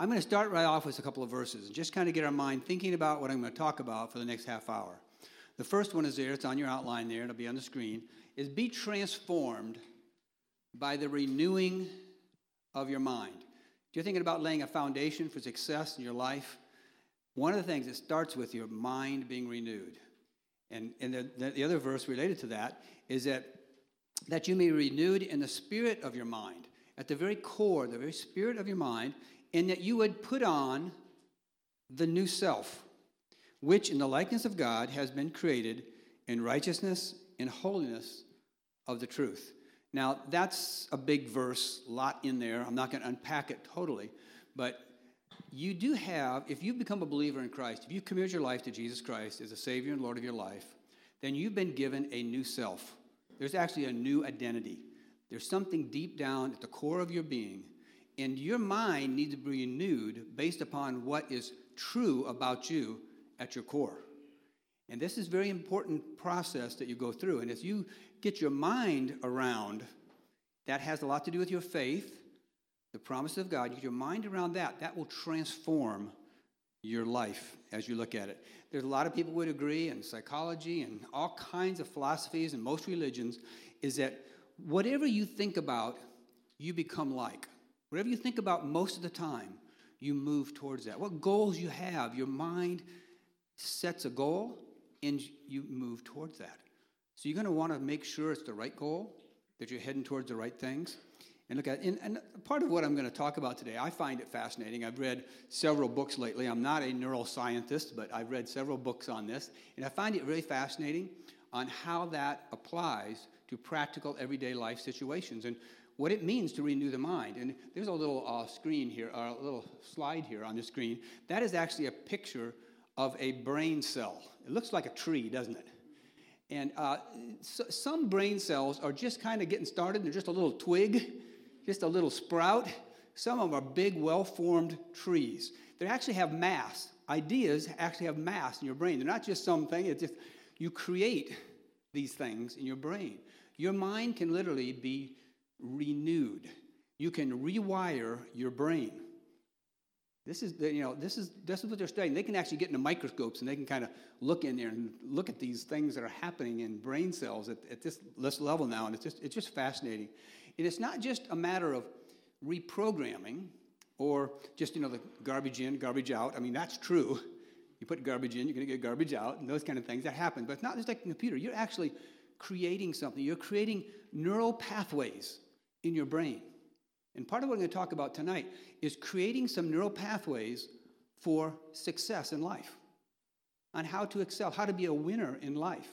I'm going to start right off with a couple of verses and just kind of get our mind thinking about what I'm going to talk about for the next half hour. The first one is there, it's on your outline there, it'll be on the screen, is be transformed by the renewing of your mind. If you're thinking about laying a foundation for success in your life, one of the things it starts with your mind being renewed. And, and the, the other verse related to that is that, that you may be renewed in the spirit of your mind, at the very core, the very spirit of your mind, and that you would put on the new self, which in the likeness of God has been created in righteousness and holiness of the truth. Now, that's a big verse, lot in there. I'm not going to unpack it totally, but you do have, if you become a believer in Christ, if you commit your life to Jesus Christ as a Savior and Lord of your life, then you've been given a new self. There's actually a new identity. There's something deep down at the core of your being, and your mind needs to be renewed based upon what is true about you at your core. And this is a very important process that you go through. And as you get your mind around, that has a lot to do with your faith, the promise of God. You get your mind around that, that will transform your life as you look at it. There's a lot of people would agree, and psychology and all kinds of philosophies and most religions, is that whatever you think about, you become like. Whatever you think about most of the time, you move towards that. What goals you have, your mind sets a goal and you move towards that. So you're going to want to make sure it's the right goal, that you're heading towards the right things. And look at and, and part of what I'm going to talk about today, I find it fascinating. I've read several books lately. I'm not a neuroscientist, but I've read several books on this, and I find it really fascinating on how that applies to practical everyday life situations and what it means to renew the mind. And there's a little uh, screen here, or a little slide here on the screen. That is actually a picture of a brain cell. It looks like a tree, doesn't it? And uh, so some brain cells are just kind of getting started. They're just a little twig, just a little sprout. Some of them are big, well formed trees. They actually have mass. Ideas actually have mass in your brain. They're not just something, it's just you create these things in your brain. Your mind can literally be renewed, you can rewire your brain. This is, you know, this is, this is what they're studying. They can actually get into microscopes and they can kind of look in there and look at these things that are happening in brain cells at, at this, this level now, and it's just, it's just fascinating. And it's not just a matter of reprogramming or just, you know, the garbage in, garbage out. I mean, that's true. You put garbage in, you're going to get garbage out, and those kind of things that happen. But it's not just like a computer. You're actually creating something. You're creating neural pathways in your brain. And part of what I'm going to talk about tonight is creating some neural pathways for success in life, on how to excel, how to be a winner in life.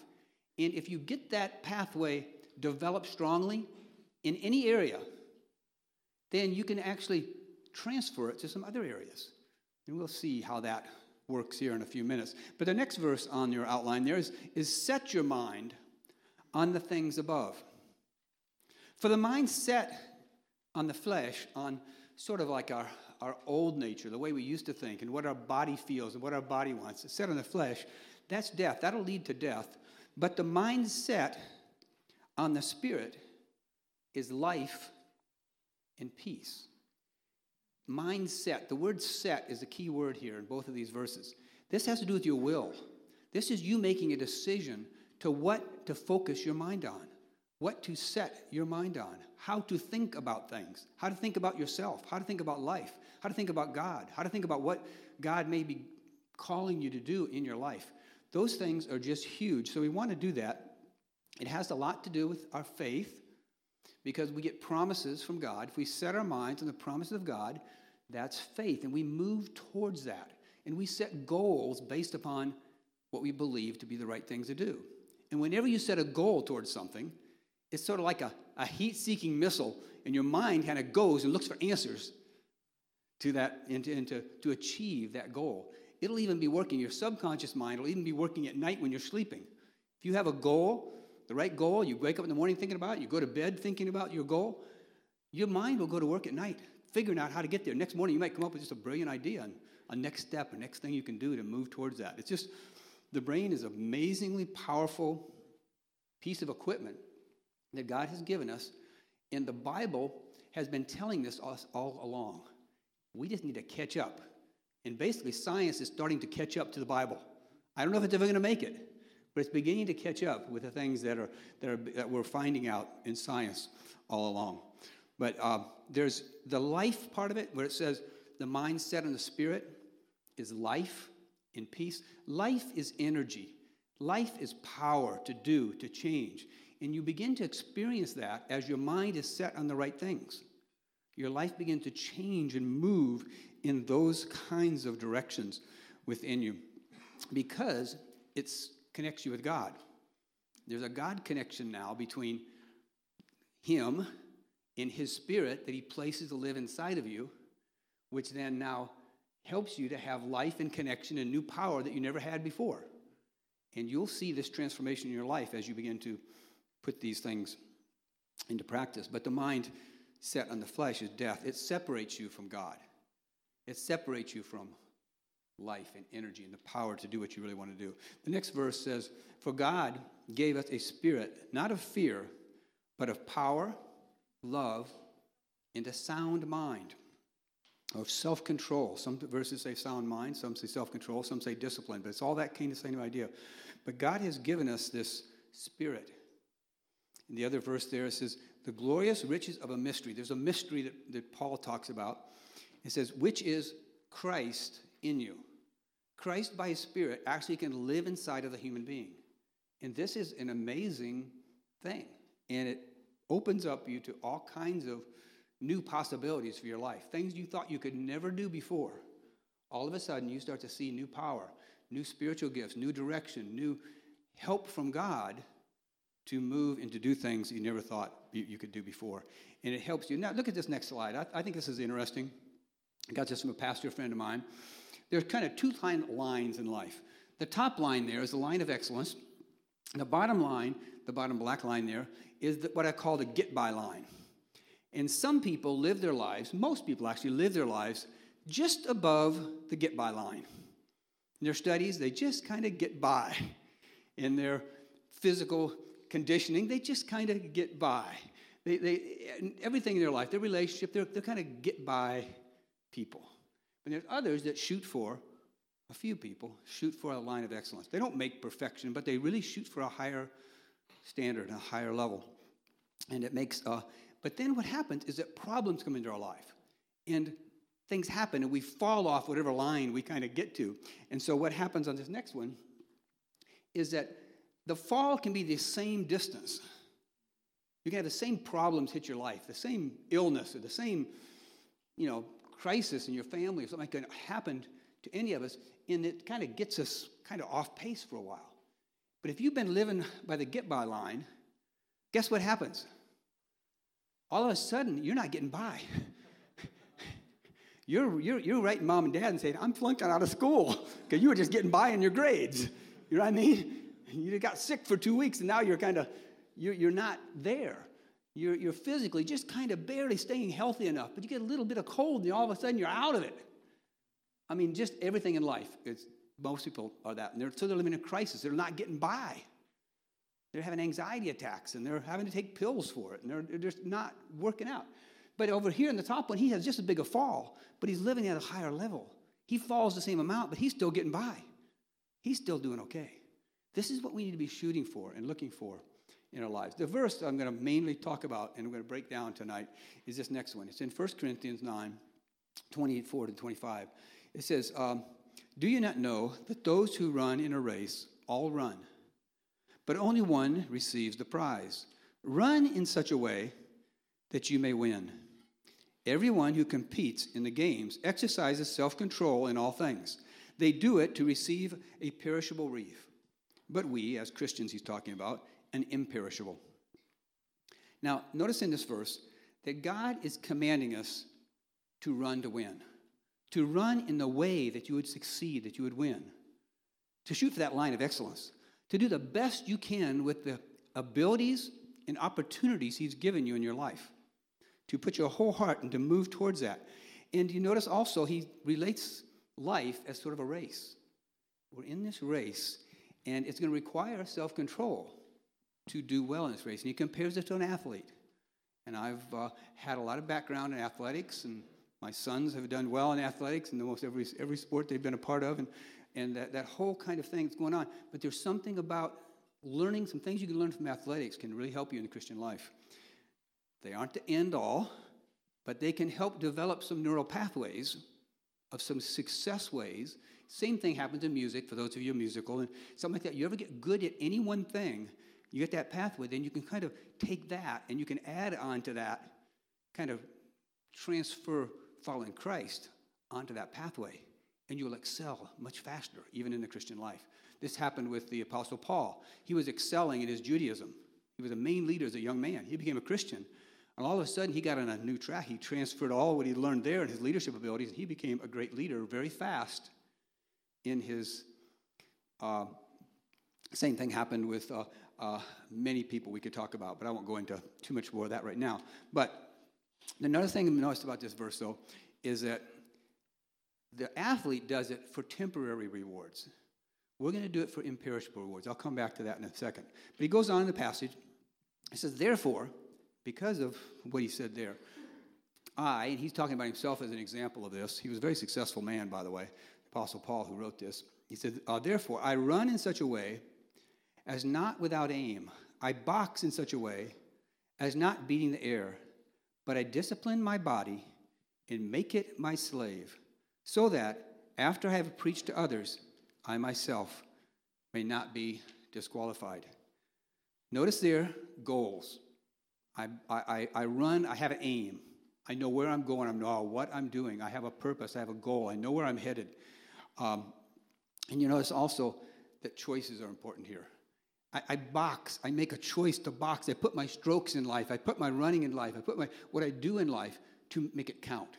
And if you get that pathway developed strongly in any area, then you can actually transfer it to some other areas. And we'll see how that works here in a few minutes. But the next verse on your outline there is, is set your mind on the things above. For the mind set on the flesh, on sort of like our, our old nature, the way we used to think, and what our body feels and what our body wants. Set on the flesh, that's death. That'll lead to death. But the mindset on the spirit is life and peace. Mindset, the word set is a key word here in both of these verses. This has to do with your will. This is you making a decision to what to focus your mind on, what to set your mind on how to think about things, how to think about yourself, how to think about life, how to think about God, how to think about what God may be calling you to do in your life. Those things are just huge. So we want to do that. It has a lot to do with our faith because we get promises from God. If we set our minds on the promises of God, that's faith. And we move towards that. And we set goals based upon what we believe to be the right things to do. And whenever you set a goal towards something, it's sort of like a, a heat seeking missile, and your mind kind of goes and looks for answers to that and, to, and to, to achieve that goal. It'll even be working, your subconscious mind will even be working at night when you're sleeping. If you have a goal, the right goal, you wake up in the morning thinking about it, you go to bed thinking about your goal, your mind will go to work at night figuring out how to get there. Next morning, you might come up with just a brilliant idea and a next step, a next thing you can do to move towards that. It's just, the brain is amazingly powerful piece of equipment that God has given us, and the Bible has been telling this us all along. We just need to catch up. And basically, science is starting to catch up to the Bible. I don't know if it's ever going to make it, but it's beginning to catch up with the things that, are, that, are, that we're finding out in science all along. But uh, there's the life part of it, where it says the mindset and the spirit is life and peace. Life is energy. Life is power to do, to change. And you begin to experience that as your mind is set on the right things. Your life begins to change and move in those kinds of directions within you because it connects you with God. There's a God connection now between Him and His Spirit that He places to live inside of you, which then now helps you to have life and connection and new power that you never had before. And you'll see this transformation in your life as you begin to put these things into practice. But the mind set on the flesh is death. It separates you from God, it separates you from life and energy and the power to do what you really want to do. The next verse says, For God gave us a spirit, not of fear, but of power, love, and a sound mind of self control. Some verses say sound mind, some say self control, some say discipline, but it's all that kind of same idea. But God has given us this spirit. In the other verse there, it says, the glorious riches of a mystery. There's a mystery that, that Paul talks about. It says, which is Christ in you. Christ, by his Spirit, actually can live inside of the human being. And this is an amazing thing. And it opens up you to all kinds of new possibilities for your life, things you thought you could never do before. All of a sudden, you start to see new power, new spiritual gifts, new direction, new help from God to move and to do things you never thought you, could do before. And it helps you. Now, look at this next slide. I, I think this is interesting. I got this from a pastor friend of mine. There's kind of two lines in life. The top line there is the line of excellence. The bottom line, the bottom black line there, is the, what I call the get by line. And some people live their lives, most people actually live their lives just above the get by line. In their studies, they just kind of get by. In their physical conditioning, they just kind of get by. They, they, everything in their life, their relationship, they're, they're kind of get by people. But there's others that shoot for, a few people, shoot for a line of excellence. They don't make perfection, but they really shoot for a higher standard, a higher level. And it makes, uh, but then what happens is that problems come into our life. And things happen, and we fall off whatever line we kind of get to. And so what happens on this next one is that the fall can be the same distance. You can have the same problems hit your life, the same illness, or the same, you know, crisis in your family, or something can happen to any of us, and it kind of gets us kind of off pace for a while. But if you've been living by the get by line, guess what happens? All of a sudden, you're not getting by. you're, you're, you're writing mom and dad and saying, I'm flunking out of school because you were just getting by in your grades. You know what I mean? You got sick for two weeks and now you're kind of, you're, you're not there. You're, you're physically just kind of barely staying healthy enough, but you get a little bit of cold and all of a sudden you're out of it. I mean, just everything in life. It's, most people are that. And they're, so they're living in a crisis. They're not getting by. They're having anxiety attacks and they're having to take pills for it and they're, they're just not working out. But over here in the top one, he has just as big a fall, but he's living at a higher level. He falls the same amount, but he's still getting by. He's still doing okay. This is what we need to be shooting for and looking for in our lives. The verse I'm going to mainly talk about and I'm going to break down tonight is this next one. It's in 1 Corinthians 9, 24 to 25. It says, um, Do you not know that those who run in a race all run, but only one receives the prize? Run in such a way that you may win. Everyone who competes in the games exercises self control in all things. They do it to receive a perishable wreath but we, as Christians, he's talking about, an imperishable. Now, notice in this verse that God is commanding us to run to win, to run in the way that you would succeed, that you would win, to shoot for that line of excellence, to do the best you can with the abilities and opportunities He's given you in your life, to put your whole heart and to move towards that. And you notice also He relates life as sort of a race. We're in this race, and it's going to require self control to do well in this race. And he compares it to an athlete. And I've uh, had a lot of background in athletics and My sons have done well in athletics in almost every, every sport they've been a part of, and, and that, that whole kind of thing is going on. But there's something about learning, some things you can learn from athletics can really help you in the Christian life. They aren't the end all, but they can help develop some neural pathways of some success ways. Same thing happens in music, for those of you musical and something like that. You ever get good at any one thing, you get that pathway, then you can kind of take that and you can add on to that, kind of transfer following Christ onto that pathway, and you'll excel much faster, even in the Christian life. This happened with the Apostle Paul. He was excelling in his Judaism. He was a main leader as a young man. He became a Christian. And all of a sudden, he got on a new track. He transferred all what he learned there and his leadership abilities, and he became a great leader very fast in his. Uh, same thing happened with uh, uh, many people we could talk about, but I won't go into too much more of that right now. But another thing I've noticed about this verse, though, is that the athlete does it for temporary rewards. We're going to do it for imperishable rewards. I'll come back to that in a second. But he goes on in the passage. He says, Therefore, because of what he said there, I, and he's talking about himself as an example of this. He was a very successful man, by the way, Apostle Paul, who wrote this. He said, uh, Therefore, I run in such a way as not without aim. I box in such a way as not beating the air, but I discipline my body and make it my slave, so that after I have preached to others, I myself may not be disqualified. Notice there goals. I, I, I run, I have an aim. I know where I'm going, I know what I'm doing. I have a purpose, I have a goal, I know where I'm headed. Um, and you notice also that choices are important here. I, I, box. I make a choice to box. I put my strokes in life. I put my running in life. I put my what I do in life to make it count.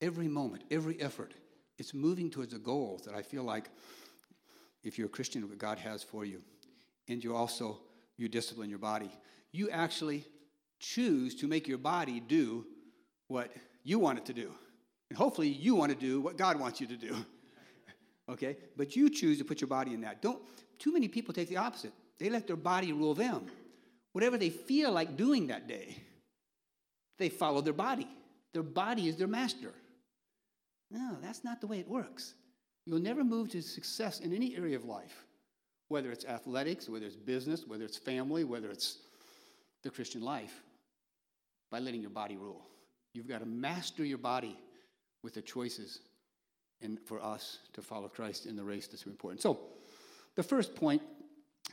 Every moment, every effort. It's moving towards a goal that I feel like if you're a Christian, what God has for you. And you also you discipline your body. You actually choose to make your body do what you want it to do. And hopefully you want to do what God wants you to do. Okay? But you choose to put your body in that. Don't too many people take the opposite. They let their body rule them. Whatever they feel like doing that day, they follow their body. Their body is their master. No, that's not the way it works. You'll never move to success in any area of life, whether it's athletics, whether it's business, whether it's family, whether it's the Christian life, by letting your body rule. You've got to master your body with the choices and for us to follow Christ in the race that's important. So, the first point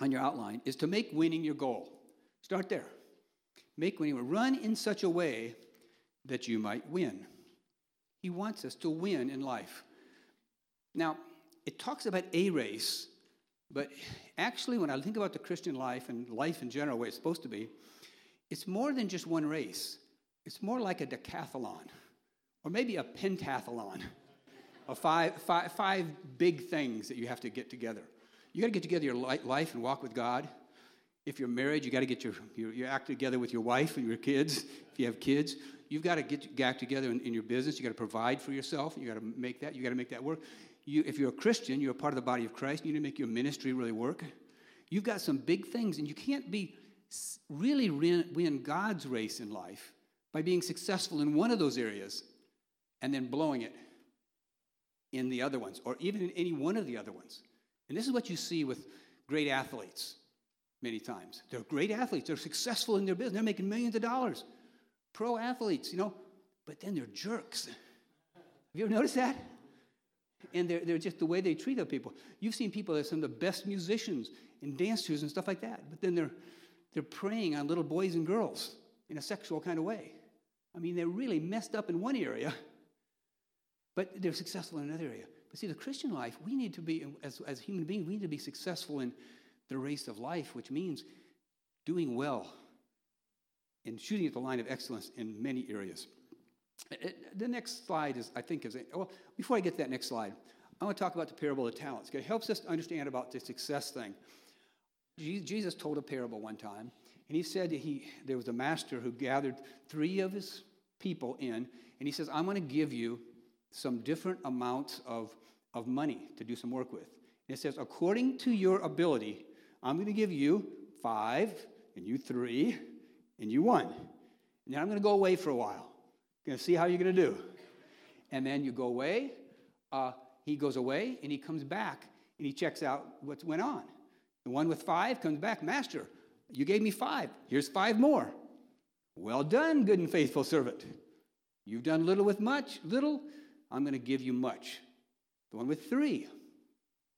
on your outline is to make winning your goal. Start there. Make winning, run in such a way that you might win. He wants us to win in life. Now, it talks about a race, but actually, when I think about the Christian life and life in general, where it's supposed to be, it's more than just one race. It's more like a decathlon, or maybe a pentathlon, of five, five, five big things that you have to get together. You got to get together your life and walk with God. If you're married, you got to get your, your, your, act together with your wife and your kids. If you have kids, you've got to get act together in, in your business. You got to provide for yourself. You got to make that. You got to make that work. You, if you're a Christian, you're a part of the body of Christ. You need to make your ministry really work. You've got some big things, and you can't be really win God's race in life by being successful in one of those areas and then blowing it in the other ones, or even in any one of the other ones. And this is what you see with great athletes many times. They're great athletes, they're successful in their business, they're making millions of dollars. Pro athletes, you know, but then they're jerks. Have you ever noticed that? And they're, they're just the way they treat other people. You've seen people that are some of the best musicians and dancers and stuff like that, but then they're, they're preying on little boys and girls in a sexual kind of way. I mean, they're really messed up in one area, but they're successful in another area. But see, the Christian life, we need to be, as, as human beings, we need to be successful in the race of life, which means doing well and shooting at the line of excellence in many areas. Uh, uh, the next slide is, I think, is, well, before I get to that next slide, I want to talk about the parable of talents. It helps us to understand about the success thing. Jesus told a parable one time, and he said that he, there was a master who gathered three of his people in, and he says, I'm going to give you some different amounts of, of money to do some work with. And it says, according to your ability, I'm going to give you five, and you three, and you one. And then I'm going to go away for a while. Going to see how you're going to do. And then you go away. Uh, he goes away and he comes back and he checks out what went on. The one with five comes back, Master, you gave me five. Here's five more. Well done, good and faithful servant. You've done little with much, little, I'm going to give you much. The one with three,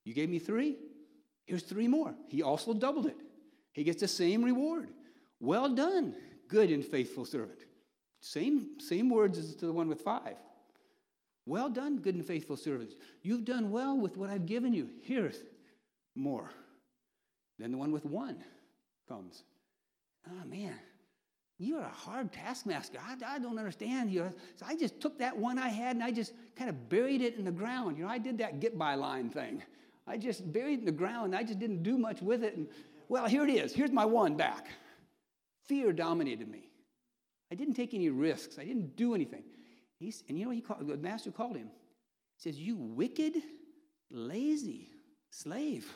you gave me three, here's three more. He also doubled it. He gets the same reward. Well done, good and faithful servant. Same, same words as to the one with five. Well done, good and faithful servant. You've done well with what I've given you. Here's more. Then the one with one comes. Oh, man, you're a hard taskmaster. I, I don't understand you. So I just took that one I had and I just kind of buried it in the ground. You know, I did that get by line thing. I just buried it in the ground. I just didn't do much with it. And well, here it is. Here's my one back. Fear dominated me. I didn't take any risks. I didn't do anything. He's, and you know what he called, the master called him? He says, You wicked, lazy slave.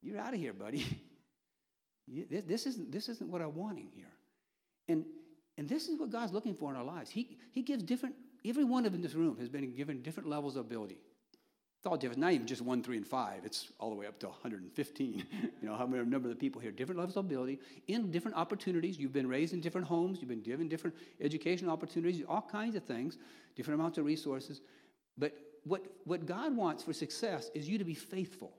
You're out of here, buddy. This isn't, this isn't what I'm wanting here. And, and this is what God's looking for in our lives. He, he gives different, every one of in this room has been given different levels of ability. It's all different, not even just one, three, and five. It's all the way up to 115. you know, how many number of the people here, different levels of ability, in different opportunities. You've been raised in different homes, you've been given different educational opportunities, all kinds of things, different amounts of resources. But what, what God wants for success is you to be faithful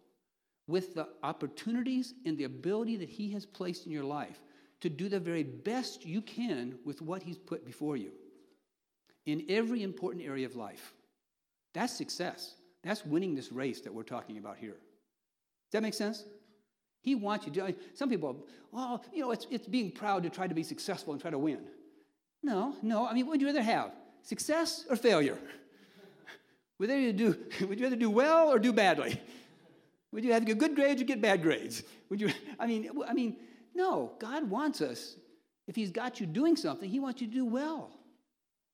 with the opportunities and the ability that He has placed in your life to do the very best you can with what He's put before you in every important area of life. That's success. That's winning this race that we're talking about here. Does that make sense? He wants you to. Some people, well, you know, it's, it's being proud to try to be successful and try to win. No, no. I mean, what would you rather have? Success or failure? Would you, do, would you rather do well or do badly? Would you have good grades or get bad grades? Would you, I mean, I mean, no, God wants us. If He's got you doing something, He wants you to do well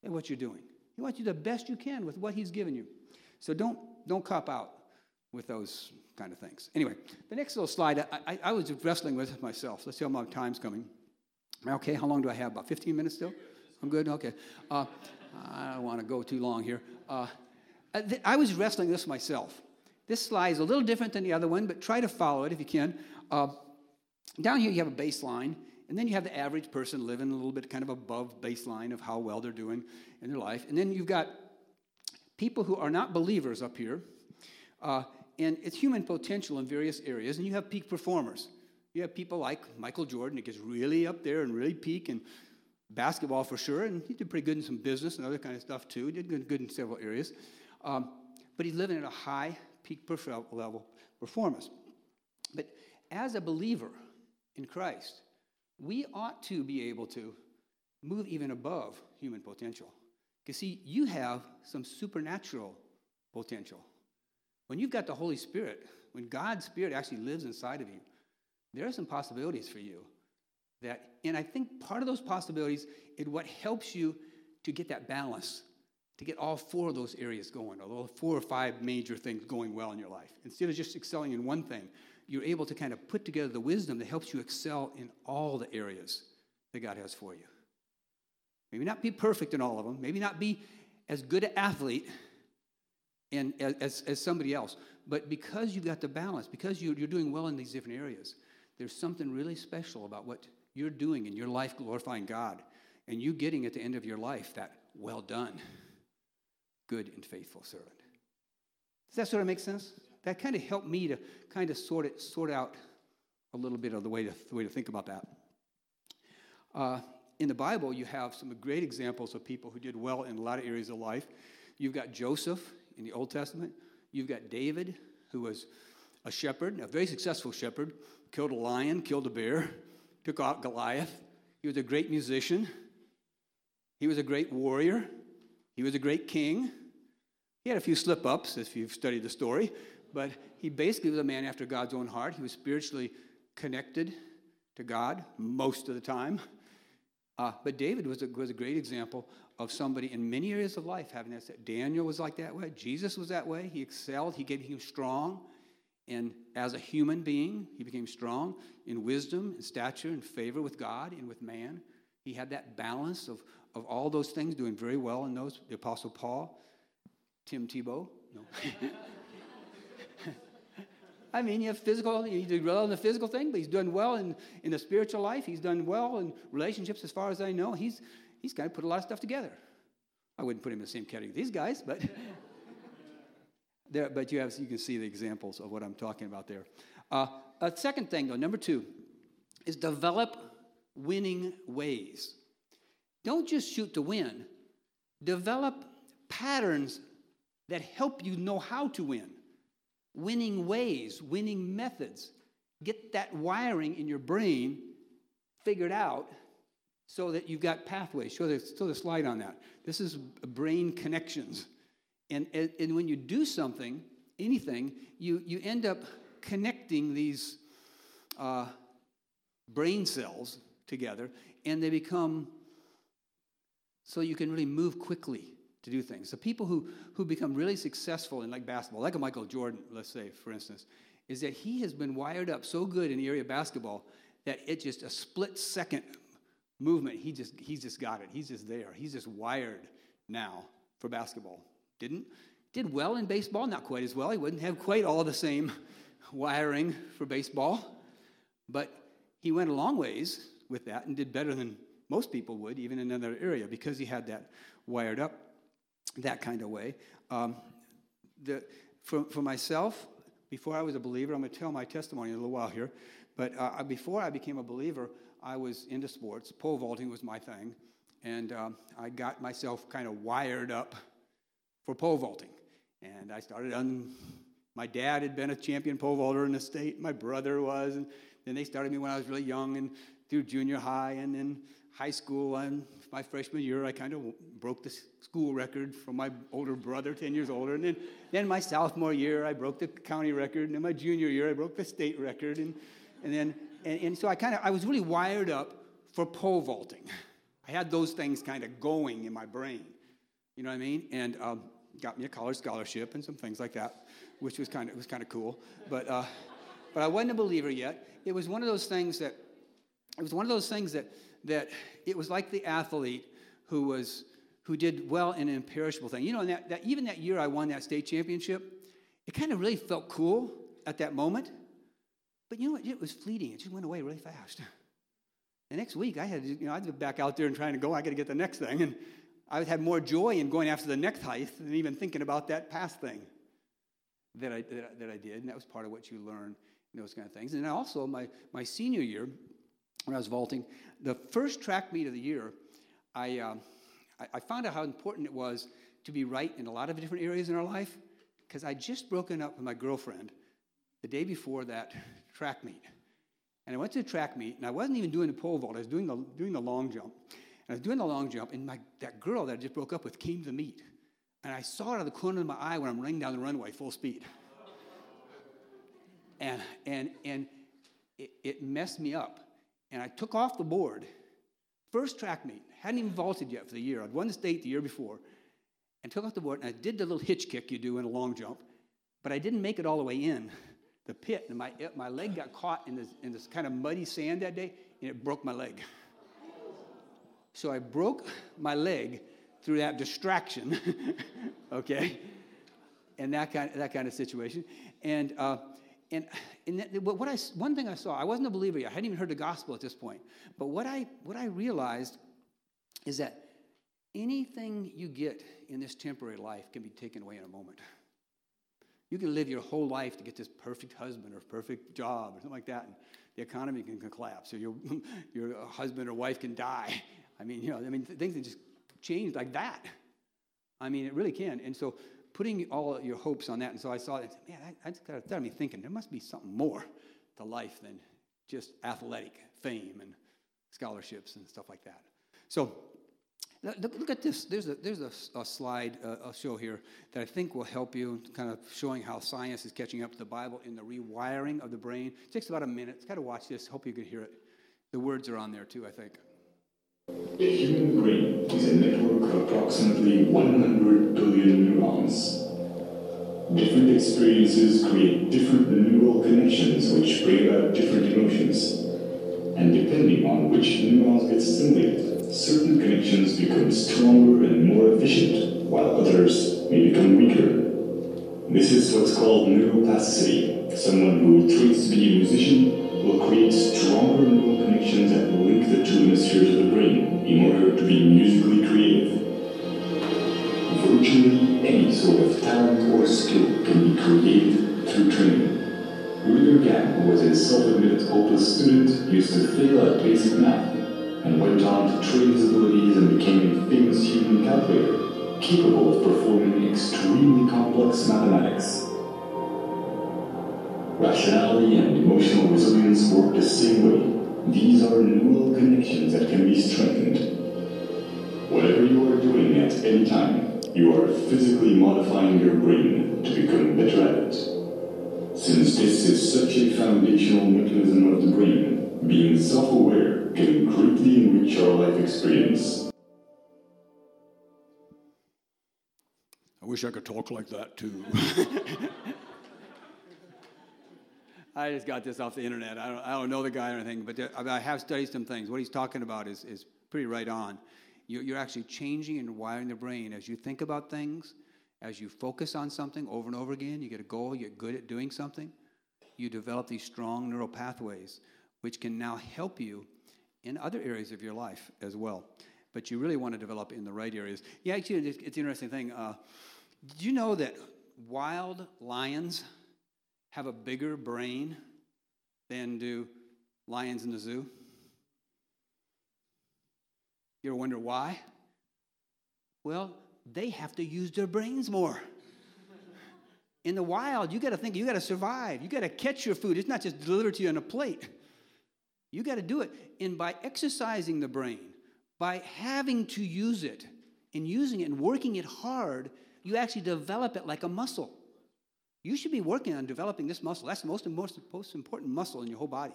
at what you're doing. He wants you the best you can with what He's given you. So don't, don't cop out with those kind of things. Anyway, the next little slide, I, I, I was wrestling with myself. Let's see how my time's coming. Okay, how long do I have? About 15 minutes still? I'm good? Okay. Uh, I don't want to go too long here. Uh, I was wrestling this myself. This slide is a little different than the other one, but try to follow it if you can. Uh, down here, you have a baseline, and then you have the average person living a little bit kind of above baseline of how well they're doing in their life. And then you've got people who are not believers up here, uh, and it's human potential in various areas. And you have peak performers. You have people like Michael Jordan, that gets really up there and really peak in basketball for sure, and he did pretty good in some business and other kind of stuff too. He did good, good in several areas. Um, but he's living at a high peak level performance. But as a believer in Christ, we ought to be able to move even above human potential. Because, see, you have some supernatural potential. When you've got the Holy Spirit, when God's Spirit actually lives inside of you, there are some possibilities for you that, and I think part of those possibilities is what helps you to get that balance to get all four of those areas going, or four or five major things going well in your life. Instead of just excelling in one thing, you're able to kind of put together the wisdom that helps you excel in all the areas that God has for you. Maybe not be perfect in all of them, maybe not be as good an athlete and as, as, somebody else, but because you've got the balance, because you're, you're doing well in these different areas, there's something really special about what you're doing in your life glorifying God, and you getting at the end of your life that well done good and faithful servant. Does that sort of make sense? That kind of helped me to kind of sort it, sort out a little bit of the way to, the way to think about that. Uh, in the Bible, you have some great examples of people who did well in a lot of areas of life. You've got Joseph in the Old Testament. You've got David, who was a shepherd, a very successful shepherd, killed a lion, killed a bear, took out Goliath. He was a great musician. He was a great warrior. He was a great king. He had a few slip ups, if you've studied the story, but he basically was a man after God's own heart. He was spiritually connected to God most of the time. Uh, but David was a, was a great example of somebody in many areas of life having that. Daniel was like that way. Jesus was that way. He excelled. He became strong. And as a human being, he became strong in wisdom and stature and favor with God and with man. He had that balance of, of all those things, doing very well in those. The Apostle Paul, Tim Tebow. No. I mean, you have physical, he did well in the physical thing, but he's done well in, in the spiritual life. He's done well in relationships, as far as I know. He's, he's kind of put a lot of stuff together. I wouldn't put him in the same category as these guys, but, there, but you, have, you can see the examples of what I'm talking about there. Uh, a second thing, though, number two, is develop winning ways. Don't just shoot to win, develop patterns that help you know how to win, winning ways, winning methods. Get that wiring in your brain figured out so that you've got pathways. Show the, show the slide on that. This is brain connections. And, and, and when you do something, anything, you, you end up connecting these uh, brain cells together, and they become so you can really move quickly to do things. So people who, who become really successful in like basketball, like a Michael Jordan, let's say, for instance, is that he has been wired up so good in the area of basketball that it just a split second movement, he just he's just got it. He's just there. He's just wired now for basketball. Didn't did well in baseball, not quite as well. He wouldn't have quite all the same wiring for baseball, but he went a long ways with that and did better than most people would, even in another area, because he had that wired up that kind of way. Um, the, for, for myself, before I was a believer, I'm going to tell my testimony in a little while here, but uh, before I became a believer, I was into sports. Pole vaulting was my thing, and um, I got myself kind of wired up for pole vaulting. And I started on. My dad had been a champion pole vaulter in the state. My brother was, and then they started me when I was really young, and through junior high, and then high school. And my freshman year, I kind of broke the school record from my older brother, 10 years older. And then, then my sophomore year, I broke the county record. And then my junior year, I broke the state record. And, and then, and, and so I kind of, I was really wired up for pole vaulting. I had those things kind of going in my brain. You know what I mean? And um, got me a college scholarship and some things like that, which was kind of, was kind of cool. But, uh, but I wasn't a believer yet. It was one of those things that, it was one of those things that, that it was like the athlete who was who did well in an imperishable thing. You know, that, that, even that year I won that state championship, it kind of really felt cool at that moment. But you know what? It was fleeting. It just went away really fast. The next week, I had, you know, I'd be back out there and trying to go. I got to get the next thing, and I had more joy in going after the next height than even thinking about that past thing that I, that, I did. And that was part of what you learn in those kind of things. And also, my, my senior year, when I was vaulting, the first track meet of the year, I, um, I, I, found out how important it was to be right in a lot of different areas in our life because I'd just broken up with my girlfriend the day before that track meet. And I went to the track meet, and I wasn't even doing the pole vault, I was doing the, doing the long jump. And I was doing the long jump, and my, that girl that I just broke up with came to the meet. And I saw it out of the corner of my eye when I'm running down the runway full speed. And, and, and it, it messed me up and I took off the board. First track meet, hadn't even vaulted yet for the year. I'd won the state the year before, and took off the board, and I did the little hitch kick you do in a long jump, but I didn't make it all the way in the pit, and my, my leg got caught in this, in this kind of muddy sand that day, and it broke my leg. So I broke my leg through that distraction, okay, and that kind, that kind of situation. And uh, and, and what I, one thing I saw, I wasn't a believer yet. I hadn't even heard the gospel at this point. But what I, what I realized is that anything you get in this temporary life can be taken away in a moment. You can live your whole life to get this perfect husband or perfect job or something like that, and the economy can collapse, or your, your husband or wife can die. I mean, you know, I mean, things can just change like that. I mean, it really can. And so putting all your hopes on that. And so I saw that, man, I, I got to me thinking there must be something more to life than just athletic fame and scholarships and stuff like that. So look, look at this. There's a, there's a, a slide uh, I'll show here that I think will help you, kind of showing how science is catching up to the Bible in the rewiring of the brain. It takes about a minute. It's got to watch this. Hope you can hear it. The words are on there too, I think. The human brain is a network of approximately 100 billion neurons. Different experiences create different neural connections which bring about different emotions. And depending on which neurons get stimulated, certain connections become stronger and more efficient, while others may become weaker. This is what's called neuroplasticity. Someone who trains to be a musician will create stronger neural connections that link the two hemispheres of the brain in order to be musically creative. Virtually any sort of talent or skill can be created through training. Rüdiger Gamm, who was a self-admitted hopeless student, used to fail at basic math and went on to train his abilities and became a famous human calculator, capable of performing extremely complex mathematics. Rationality and emotional resilience work the same way. These are neural connections that can be strengthened. Whatever you are doing at any time, you are physically modifying your brain to become better at it. Since this is such a foundational mechanism of the brain, being self-aware can greatly enrich our life experience. I wish I could talk like that too. I just got this off the internet. I don't, I don't know the guy or anything, but there, I have studied some things. What he's talking about is, is pretty right on. You, you're actually changing and wiring the brain as you think about things, as you focus on something over and over again. You get a goal, you get good at doing something. You develop these strong neural pathways, which can now help you in other areas of your life as well. But you really want to develop in the right areas. Yeah, actually, it's, it's an interesting thing. Uh, did you know that wild lions have a bigger brain than do lions in the zoo? You ever wonder why? Well, they have to use their brains more. In the wild, you got to think, you got to survive. You got to catch your food. It's not just delivered to you on a plate. You got to do it. And by exercising the brain, by having to use it and using it and working it hard, you actually develop it like a muscle. You should be working on developing this muscle. That's the most, most, most important muscle in your whole body.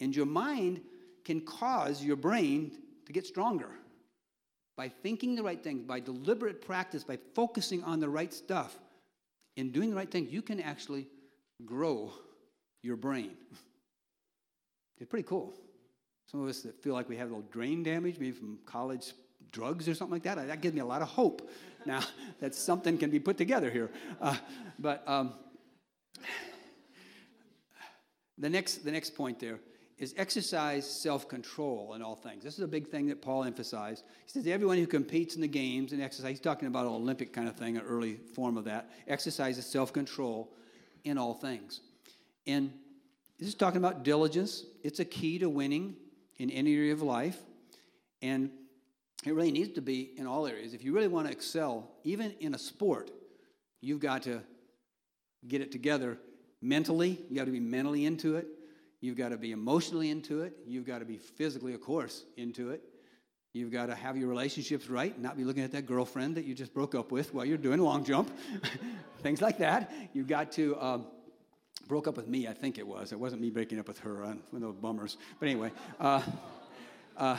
And your mind can cause your brain to get stronger by thinking the right things, by deliberate practice, by focusing on the right stuff. In doing the right things, you can actually grow your brain. It's pretty cool. Some of us that feel like we have a little brain damage, maybe from college drugs or something like that, that gives me a lot of hope now that something can be put together here. Uh, but um, the, next, the next point there is exercise self control in all things. This is a big thing that Paul emphasized. He says, everyone who competes in the games and exercise, he's talking about an Olympic kind of thing, an early form of that, exercises self control in all things. And this is talking about diligence. It's a key to winning in any area of life. And it really needs to be in all areas. If you really want to excel, even in a sport, you've got to get it together mentally. You got to be mentally into it. You've got to be emotionally into it. You've got to be physically, of course, into it. You've got to have your relationships right, not be looking at that girlfriend that you just broke up with while you're doing long jump, things like that. You've got to um, broke up with me. I think it was. It wasn't me breaking up with her. Uh, one of those bummers. But anyway. Uh, uh,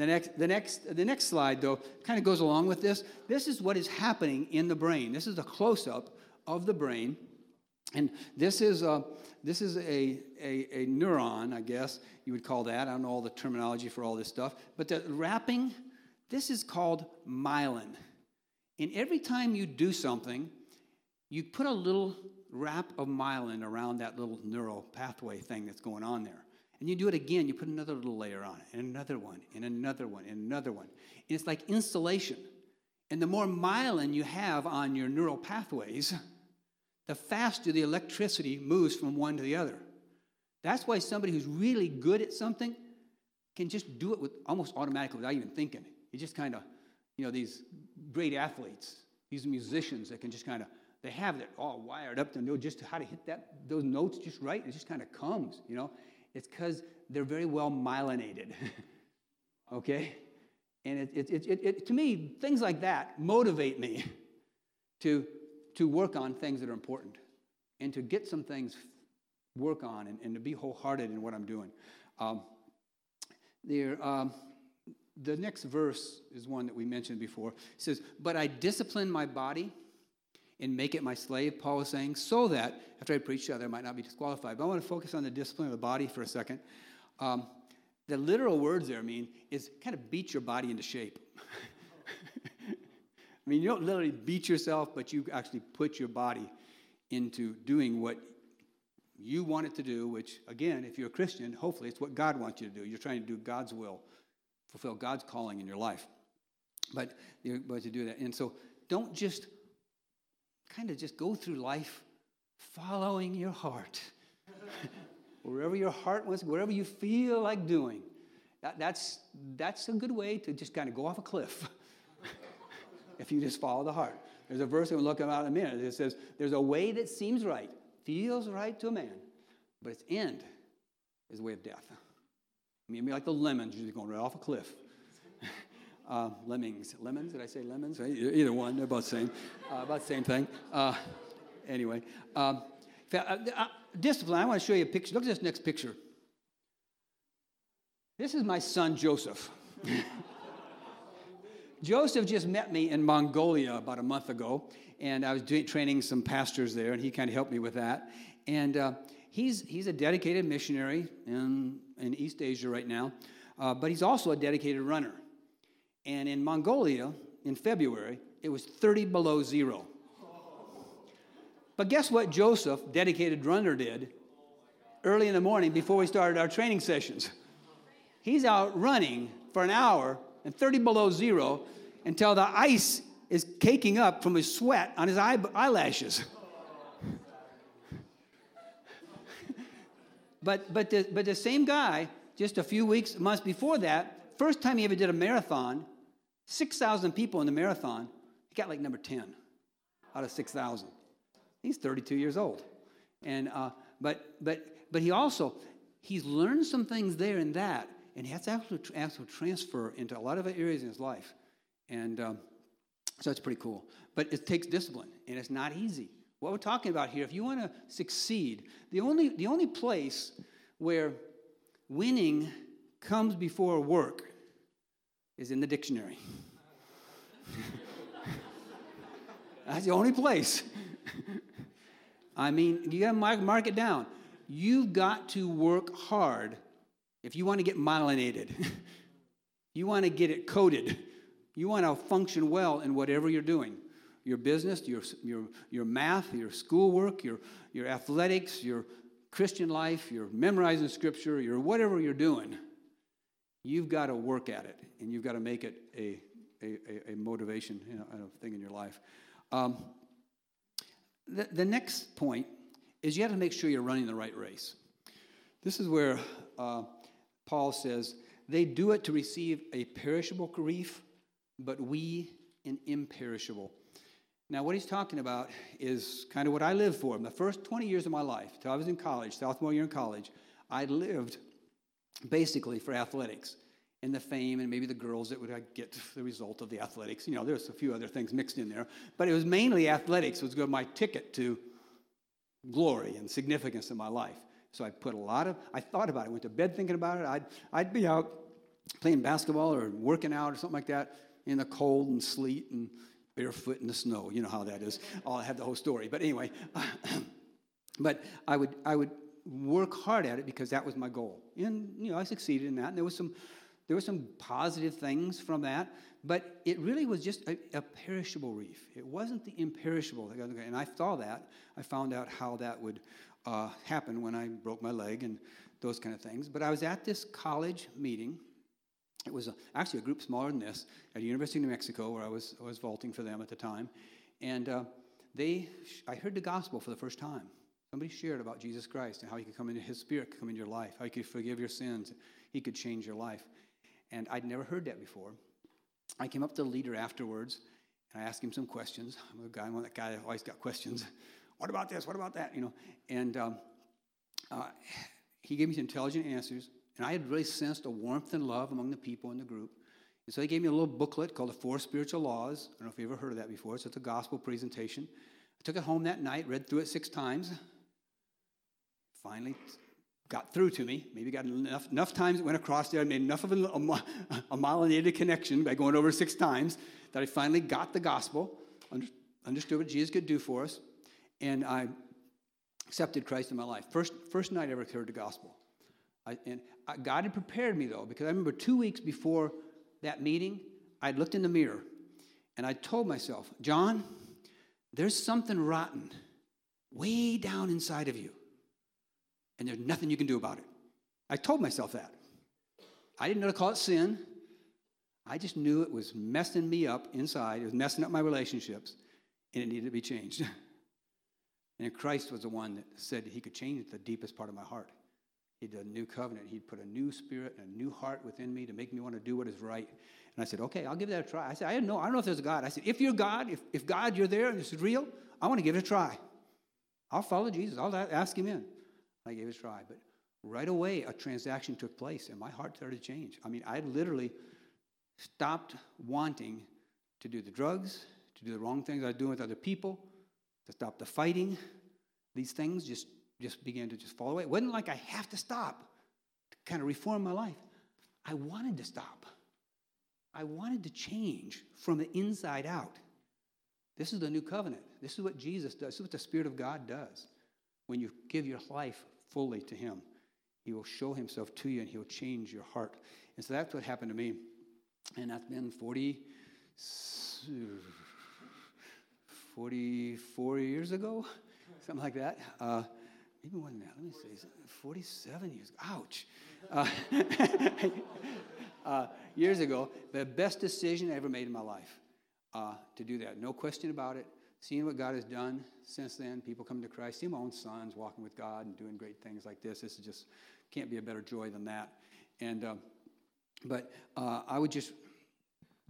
the next, the, next, the next slide, though, kind of goes along with this. This is what is happening in the brain. This is a close up of the brain. And this is, a, this is a, a, a, neuron, I guess you would call that. I don't know all the terminology for all this stuff. But the wrapping, this is called myelin. And every time you do something, you put a little wrap of myelin around that little neural pathway thing that's going on there. And you do it again, you put another little layer on it, and another one, and another one, and another one. And it's like insulation. And the more myelin you have on your neural pathways, the faster the electricity moves from one to the other. That's why somebody who's really good at something can just do it with almost automatically without even thinking. You just kind of, you know, these great athletes, these musicians that can just kind of, they have it all wired up to know just how to hit that those notes just right. It just kind of comes, you know. It's because they're very well myelinated. okay? And it, it, it, it, to me, things like that motivate me to, to work on things that are important and to get some things work on and, and to be wholehearted in what I'm doing. Um, there, um, the next verse is one that we mentioned before. It says, But I discipline my body and make it my slave, Paul was saying, so that after I preach, the other I might not be disqualified. But I want to focus on the discipline of the body for a second. Um, the literal words there mean is kind of beat your body into shape. I mean, you don't literally beat yourself, but you actually put your body into doing what you want it to do, which, again, if you're a Christian, hopefully it's what God wants you to do. You're trying to do God's will, fulfill God's calling in your life. But you're going to do that. And so don't just kind of just go through life following your heart. wherever your heart wants, wherever you feel like doing. That, that's, that's a good way to just kind of go off a cliff if you just follow the heart. There's a verse we'll look about in a minute. It says, There's a way that seems right, feels right to a man, but its end is the way of death. I mean, like the lemons, you're just going right off a cliff. Uh, lemmings. Lemons? Did I say lemons? Either one. They're about the same. Uh, about the same thing. Uh, anyway. Um, uh, uh, discipline. I want to show you a picture. Look at this next picture. This is my son, Joseph. Joseph just met me in Mongolia about a month ago, and I was doing, training some pastors there, and he kind of helped me with that. And uh, he's, he's a dedicated missionary in, in East Asia right now, uh, but he's also a dedicated runner. And in Mongolia, in February, it was 30 below zero. But guess what Joseph, dedicated runner, did early in the morning before we started our training sessions? He's out running for an hour and 30 below zero until the ice is caking up from his sweat on his eye, eyelashes. but, but, the, but the same guy, just a few weeks, months before that, first time he ever did a marathon, 6,000 people in the marathon, he got like number 10 out of 6,000. He's 32 years old. And, uh, but, but, but he also, he's learned some things there and that and he has to actually, actually transfer into a lot of areas in his life. And um, so it's pretty cool. But it takes discipline, and it's not easy. What we're talking about here, if you want to succeed, the only, the only place where winning comes before work is in the dictionary. That's the only place. I mean, you got to mark, it down. You've got to work hard if you want to get myelinated, you want to get it coated, you want to function well in whatever you're doing your business, your, your, your math, your schoolwork, your, your athletics, your Christian life, your memorizing scripture, your whatever you're doing, you've got to work at it and you've got to make it a, a, a motivation you know, a thing in your life. Um, the, the next point is you have to make sure you're running the right race. This is where uh, Paul says, they do it to receive a perishable grief, but we an imperishable. Now, what he's talking about is kind of what I lived for. In the first 20 years of my life, until I was in college, sophomore year in college, I lived basically for athletics and the fame and maybe the girls that would get the result of the athletics. You know, there's a few other things mixed in there, but it was mainly athletics was my ticket to glory and significance in my life. So I put a lot of, I thought about it, went to bed thinking about it. I'd, I'd be out playing basketball or working out or something like that in the cold and sleet and barefoot in the snow. You know how that is. Oh, I'll have the whole story. But anyway, but I would, I would work hard at it because that was my goal. And, you know, I succeeded in that. And there was some, there were some positive things from that. But it really was just a, a perishable reef. It wasn't the imperishable. And I saw that. I found out how that would uh, happened when I broke my leg and those kind of things. But I was at this college meeting. It was a, actually a group smaller than this at the University of New Mexico, where I was, I was vaulting for them at the time. And uh, they, I heard the gospel for the first time. Somebody shared about Jesus Christ and how he could come into his spirit, could come into your life, how he could forgive your sins, he could change your life. And I'd never heard that before. I came up to the leader afterwards and I asked him some questions. I'm a guy, I'm that guy always got questions what about this? What about that? You know, and um, uh, he gave me some intelligent answers, and I had really sensed a warmth and love among the people in the group. And so he gave me a little booklet called The Four Spiritual Laws. I don't know if you've ever heard of that before. So it's a gospel presentation. I took it home that night, read through it six times. Finally, got through to me. Maybe got enough, enough times it went across there. I made enough of a, a, a myelinated connection by going over six times that I finally got the gospel, understood what Jesus could do for us and I accepted Christ in my life. First, first night I ever heard the gospel. I, and I, God had prepared me though, because I remember two weeks before that meeting, I looked in the mirror and I told myself, John, there's something rotten way down inside of you, and there's nothing you can do about it. I told myself that. I didn't know to call it sin. I just knew it was messing me up inside. It was messing up my relationships, and it needed to be changed. and Christ was the one that said he could change the deepest part of my heart. He did a new covenant. He'd put a new spirit and a new heart within me to make me want to do what is right. And I said, okay, I'll give that a try. I said, I don't know. I don't know if there's a God. I said, if you're God, if, if God, you're there and this is real, I want to give it a try. I'll follow Jesus. I'll ask him in. I gave it a try. But right away, a transaction took place and my heart started to change. I mean, I literally stopped wanting to do the drugs, to do the wrong things I was doing with other people, to stop the fighting. These things just, just began to just fall away. It wasn't like I have to stop to kind of reform my life. I wanted to stop. I wanted to change from the inside out. This is the new covenant. This is what Jesus does. This is what the Spirit of God does. When you give your life fully to Him, He will show Himself to you and He'll change your heart. And so that's what happened to me. And that's been 40, 44 years ago, something like that. Uh, maybe more than that. Let me see. 47 years. Ouch. Uh, uh, years ago, the best decision I ever made in my life uh, to do that. No question about it. Seeing what God has done since then, people coming to Christ. seeing my own sons walking with God and doing great things like this. This is just can't be a better joy than that. And uh, but uh, I would just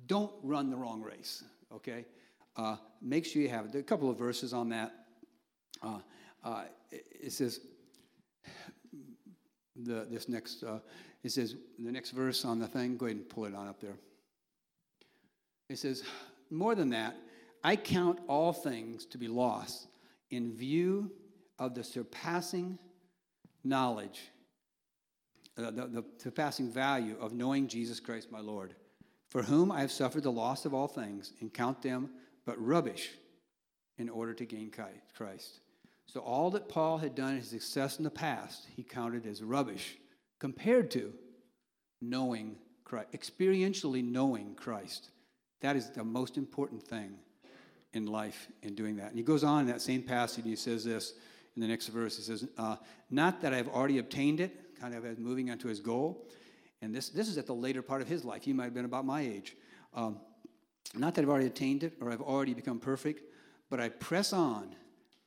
don't run the wrong race. Okay, uh, make sure you have it. There are a couple of verses on that. Uh, uh, it says the this next uh, it says the next verse on the thing. Go ahead and pull it on up there. It says, more than that, I count all things to be lost in view of the surpassing knowledge, uh, the, the surpassing value of knowing Jesus Christ my Lord, for whom I have suffered the loss of all things and count them but rubbish in order to gain Christ. So all that Paul had done in his success in the past, he counted as rubbish compared to knowing Christ, experientially knowing Christ. That is the most important thing in life in doing that. And he goes on in that same passage and he says this in the next verse. He says, uh, Not that I've already obtained it, kind of as moving on to his goal. And this, this is at the later part of his life. He might have been about my age. Um, not that I've already attained it or I've already become perfect, but I press on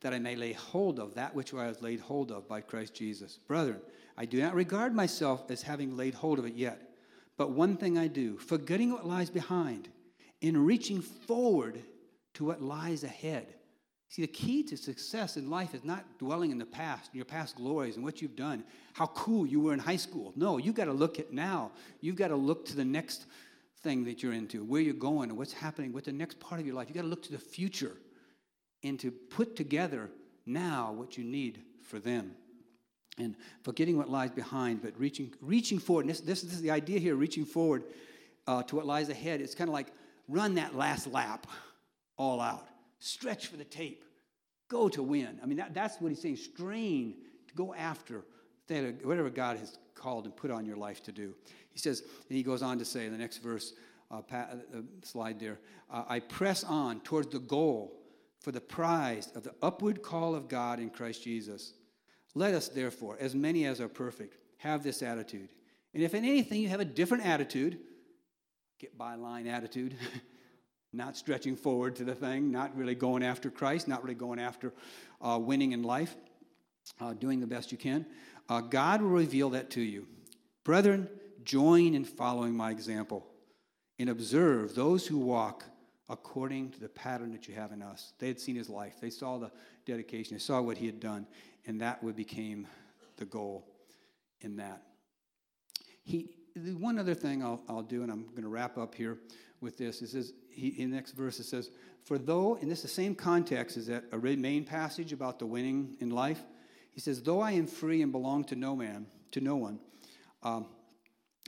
that I may lay hold of that which I was laid hold of by Christ Jesus. Brethren, I do not regard myself as having laid hold of it yet. But one thing I do, forgetting what lies behind in reaching forward to what lies ahead. See, the key to success in life is not dwelling in the past, your past glories and what you've done, how cool you were in high school. No, you've got to look at now. You've got to look to the next thing that you're into, where you're going, and what's happening, what the next part of your life. You've got to look to the future and to put together now what you need for them. And forgetting what lies behind, but reaching, reaching forward. And this, this, this is the idea here, reaching forward uh, to what lies ahead. It's kind of like run that last lap all out. Stretch for the tape. Go to win. I mean, that, that's what he's saying. Strain to go after whatever God has called and put on your life to do. He says, and he goes on to say in the next verse, uh, pa- uh, slide there, uh, I press on towards the goal for the prize of the upward call of God in Christ Jesus. Let us, therefore, as many as are perfect, have this attitude. And if in anything you have a different attitude, get by line attitude, not stretching forward to the thing, not really going after Christ, not really going after uh, winning in life, uh, doing the best you can. Uh, God will reveal that to you. Brethren, join in following my example and observe those who walk according to the pattern that you have in us. They had seen his life, they saw the dedication, they saw what he had done, and that would became the goal in that. He, one other thing I'll, I'll do, and I'm going to wrap up here with this, is says, he, in the next verse it says, For though, in this the same context as that a main passage about the winning in life, he says, Though I am free and belong to no man, to no one, um,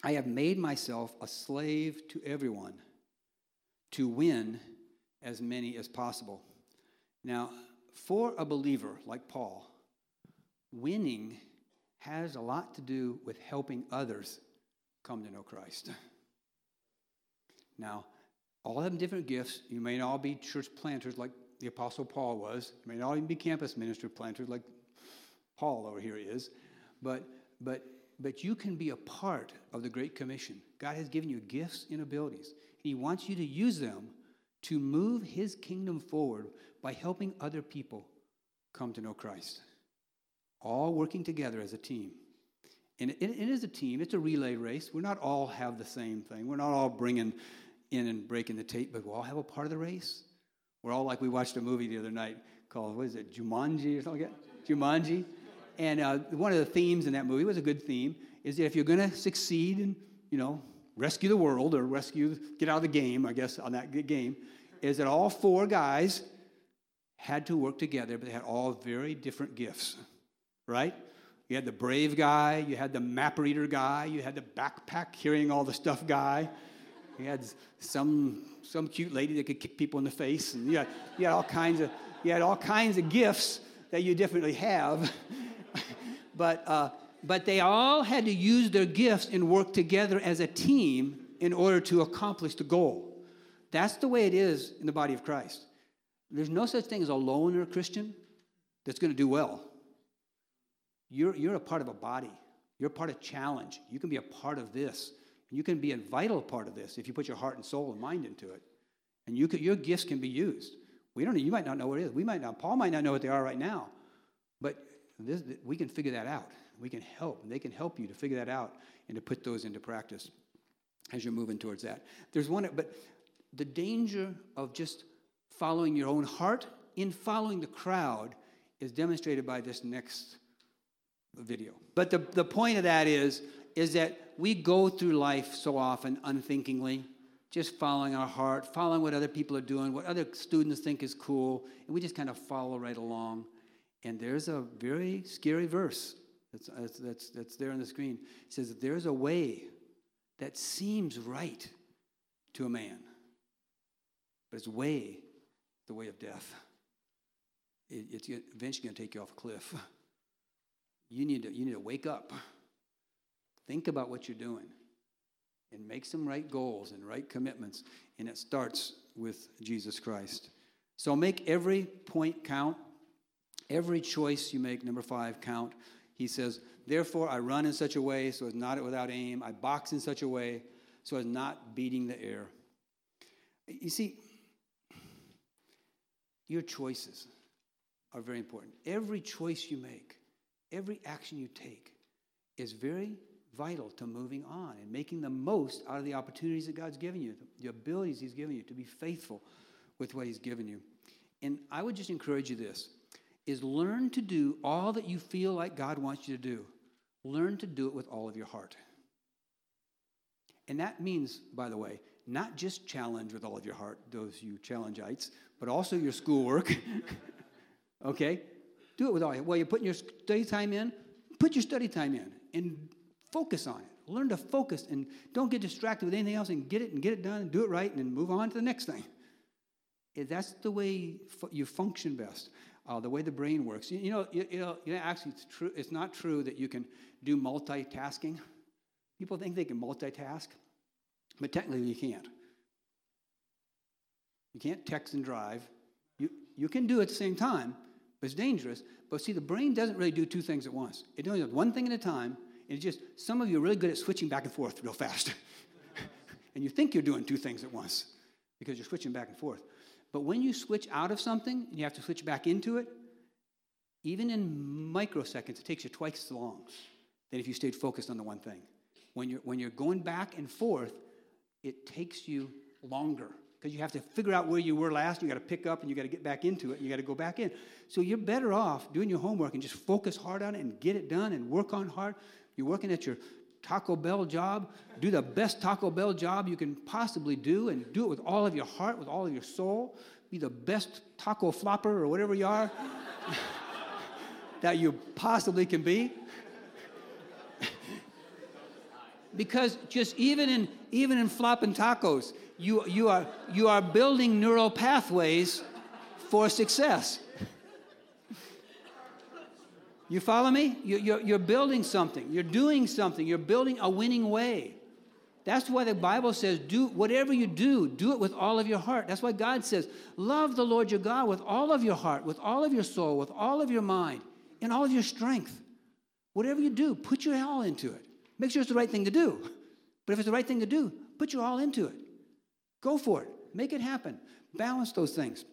I have made myself a slave to everyone to win as many as possible. Now, for a believer like Paul, winning has a lot to do with helping others come to know Christ. Now, all have different gifts. You may not all be church planters like the Apostle Paul was. You may not even be campus minister planters like Paul over here is. But, but, but you can be a part of the Great Commission. God has given you gifts and abilities. He wants you to use them to move his kingdom forward by helping other people come to know Christ. All working together as a team. And it, it is a team, it's a relay race. We're not all have the same thing. We're not all bringing in and breaking the tape, but we all have a part of the race. We're all like we watched a movie the other night called, what is it, Jumanji or something like that? Jumanji. And uh, one of the themes in that movie was a good theme, is that if you're going to succeed and, you know, rescue the world or rescue, get out of the game, I guess, on that game, is that all four guys had to work together, but they had all very different gifts, right? You had the brave guy, you had the map reader guy, you had the backpack carrying all the stuff guy, you had some, some cute lady that could kick people in the face, and you had, you had all kinds of you had all kinds of gifts that you definitely have. but, uh, but they all had to use their gifts and work together as a team in order to accomplish the goal. That's the way it is in the body of Christ. There's no such thing as a loner Christian that's going to do well. You're, you're a part of a body. You're part of challenge. You can be a part of this. You can be a vital part of this if you put your heart and soul and mind into it. And you could, your gifts can be used. We don't know, you might not know what it is. We might not, Paul might not know what they are right now. But this, we can figure that out. We can help. And they can help you to figure that out and to put those into practice as you're moving towards that. There's one, but the danger of just following your own heart in following the crowd is demonstrated by this next video. But the, the point of that is, is that we go through life so often unthinkingly, just following our heart, following what other people are doing, what other students think is cool, and we just kind of follow right along. And there's a very scary verse that's, that's, that's there on the screen. It says, There's a way that seems right to a man, but it's way the way of death. It, it's eventually going to take you off a cliff. You need, to, you need to wake up. Think about what you're doing and make some right goals and right commitments. And it starts with Jesus Christ. So make every point count, every choice you make, number five, count. He says, Therefore, I run in such a way so as not without aim. I box in such a way so as not beating the air. You see, your choices are very important. Every choice you make, every action you take is very vital to moving on and making the most out of the opportunities that God's given you, the abilities He's given you to be faithful with what He's given you. And I would just encourage you this is learn to do all that you feel like God wants you to do. Learn to do it with all of your heart. And that means, by the way, not just challenge with all of your heart, those you challengites, but also your schoolwork. okay? Do it with all your Well, you're putting your study time in, put your study time in and focus on it. Learn to focus and don't get distracted with anything else and get it and get it done and do it right and then move on to the next thing. That's the way you function best, uh, the way the brain works. You, know, you, you, know, you know, actually, it's, true, it's not true that you can do multitasking. People think they can multitask, but technically you can't. You can't text and drive. You, you can do it at the same time, but it's dangerous. But see, the brain doesn't really do two things at once. It only does one thing at a time, it's just some of you are really good at switching back and forth real fast. and you think you're doing two things at once because you're switching back and forth. But when you switch out of something and you have to switch back into it, even in microseconds, it takes you twice as long than if you stayed focused on the one thing. When you're, when you're going back and forth, it takes you longer because you have to figure out where you were last. You got to pick up and you got to get back into it. And you got to go back in. So you're better off doing your homework and just focus hard on it and get it done and work on hard. You're working at your Taco Bell job. Do the best Taco Bell job you can possibly do and do it with all of your heart, with all of your soul. Be the best taco flopper or whatever you are that you possibly can be. because just even in even in flopping tacos, you, you, are, you are building neural pathways for success. You follow me? You, you're, you're building something. You're doing something. You're building a winning way. That's why the Bible says, do whatever you do, do it with all of your heart. That's why God says, love the Lord your God with all of your heart, with all of your soul, with all of your mind, and all of your strength. Whatever you do, put your all into it. Make sure it's the right thing to do. But if it's the right thing to do, put your all into it. Go for it. Make it happen. Balance those things.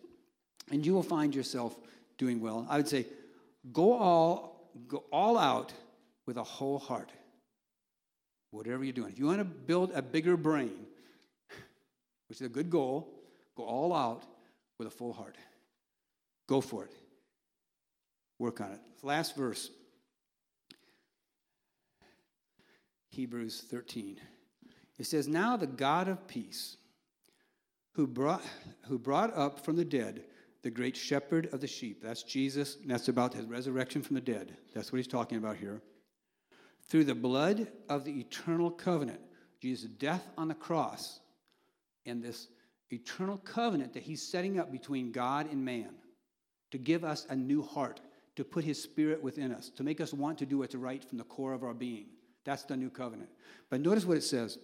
And you will find yourself doing well. I would say, go all, go all out with a whole heart whatever you're doing. If you want to build a bigger brain, which is a good goal, go all out with a full heart. Go for it. Work on it. Last verse Hebrews 13. It says, Now the God of peace, who brought, who brought up from the dead the great shepherd of the sheep, that's Jesus, and that's about his resurrection from the dead. That's what he's talking about here through the blood of the eternal covenant, Jesus' death on the cross, and this eternal covenant that he's setting up between God and man to give us a new heart, to put his spirit within us, to make us want to do what's right from the core of our being. That's the new covenant. But notice what it says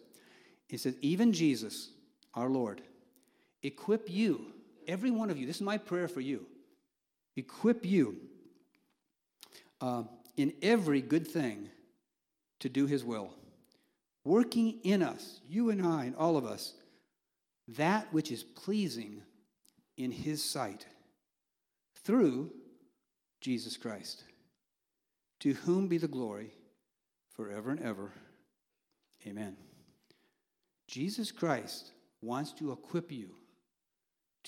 it says, even Jesus, our Lord, equip you, every one of you, this is my prayer for you, equip you uh, in every good thing to do his will, working in us, you and I, and all of us, that which is pleasing in his sight through Jesus Christ, to whom be the glory forever and ever. Amen. Jesus Christ wants to equip you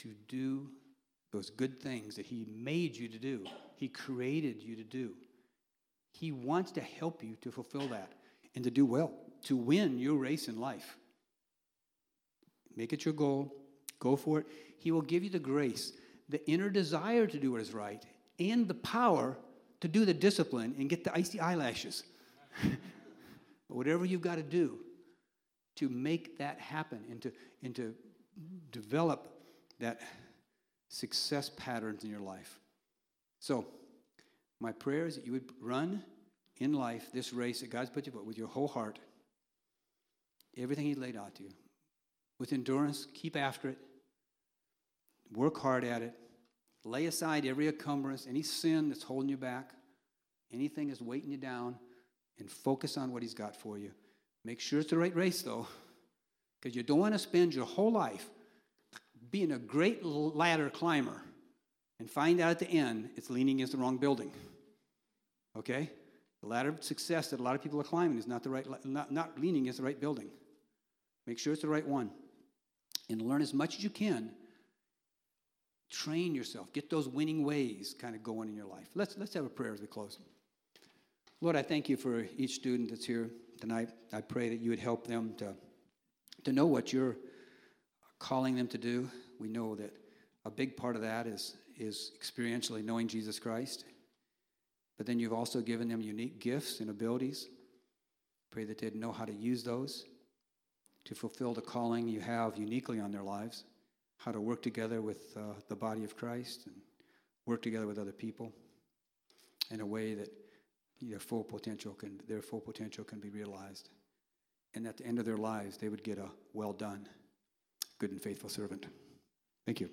to do those good things that he made you to do, he created you to do. He wants to help you to fulfill that and to do well, to win your race in life. Make it your goal, go for it. He will give you the grace, the inner desire to do what is right, and the power to do the discipline and get the icy eyelashes. But whatever you've got to do to make that happen and to, and to develop that success patterns in your life. So, my prayer is that you would run in life this race that God's put you with your whole heart, everything He laid out to you. With endurance, keep after it, work hard at it, lay aside every encumbrance, any sin that's holding you back, anything that's weighting you down, and focus on what He's got for you. Make sure it's the right race, though, because you don't want to spend your whole life being a great ladder climber and find out at the end it's leaning against the wrong building. Okay? The ladder of success that a lot of people are climbing is not the right, not, not leaning against the right building. Make sure it's the right one. And learn as much as you can. Train yourself. Get those winning ways kind of going in your life. Let's, let's have a prayer as we close. Lord, I thank you for each student that's here tonight. I pray that you would help them to, to know what you're calling them to do. We know that a big part of that is, is experientially knowing Jesus Christ. But then you've also given them unique gifts and abilities. Pray that they'd know how to use those to fulfill the calling you have uniquely on their lives, how to work together with uh, the body of Christ and work together with other people in a way that their full potential can, their full potential can be realized. And at the end of their lives, they would get a well done, good and faithful servant. Thank you.